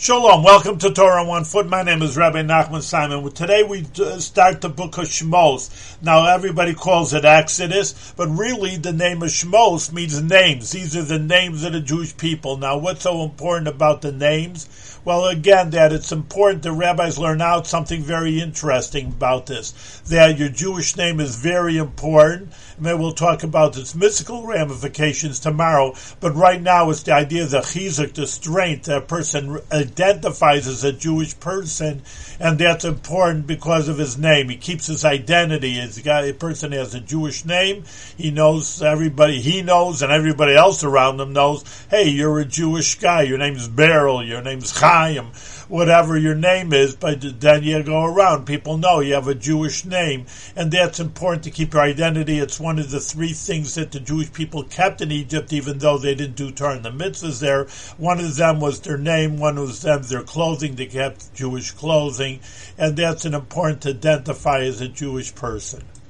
Shalom, welcome to Torah on One Foot. My name is Rabbi Nachman Simon. Today we start the book of Shmos. Now everybody calls it Exodus, but really the name of Shmos means names. These are the names of the Jewish people. Now what's so important about the names? Well, again, that it's important the rabbis learn out something very interesting about this. That your Jewish name is very important. Maybe we'll talk about its mystical ramifications tomorrow, but right now it's the idea of the chizuk, the strength that a person identifies as a Jewish person, and that's important because of his name. He keeps his identity. He's got, a person has a Jewish name. He knows everybody he knows, and everybody else around him knows. Hey, you're a Jewish guy. Your name's Beryl. Your name's Chaim whatever your name is, but then you go around. People know you have a Jewish name, and that's important to keep your identity. It's one of the three things that the Jewish people kept in Egypt, even though they didn't do and the mitzvahs there. One of them was their name, one was them their clothing. They kept Jewish clothing, and that's an important to identify as a Jewish person.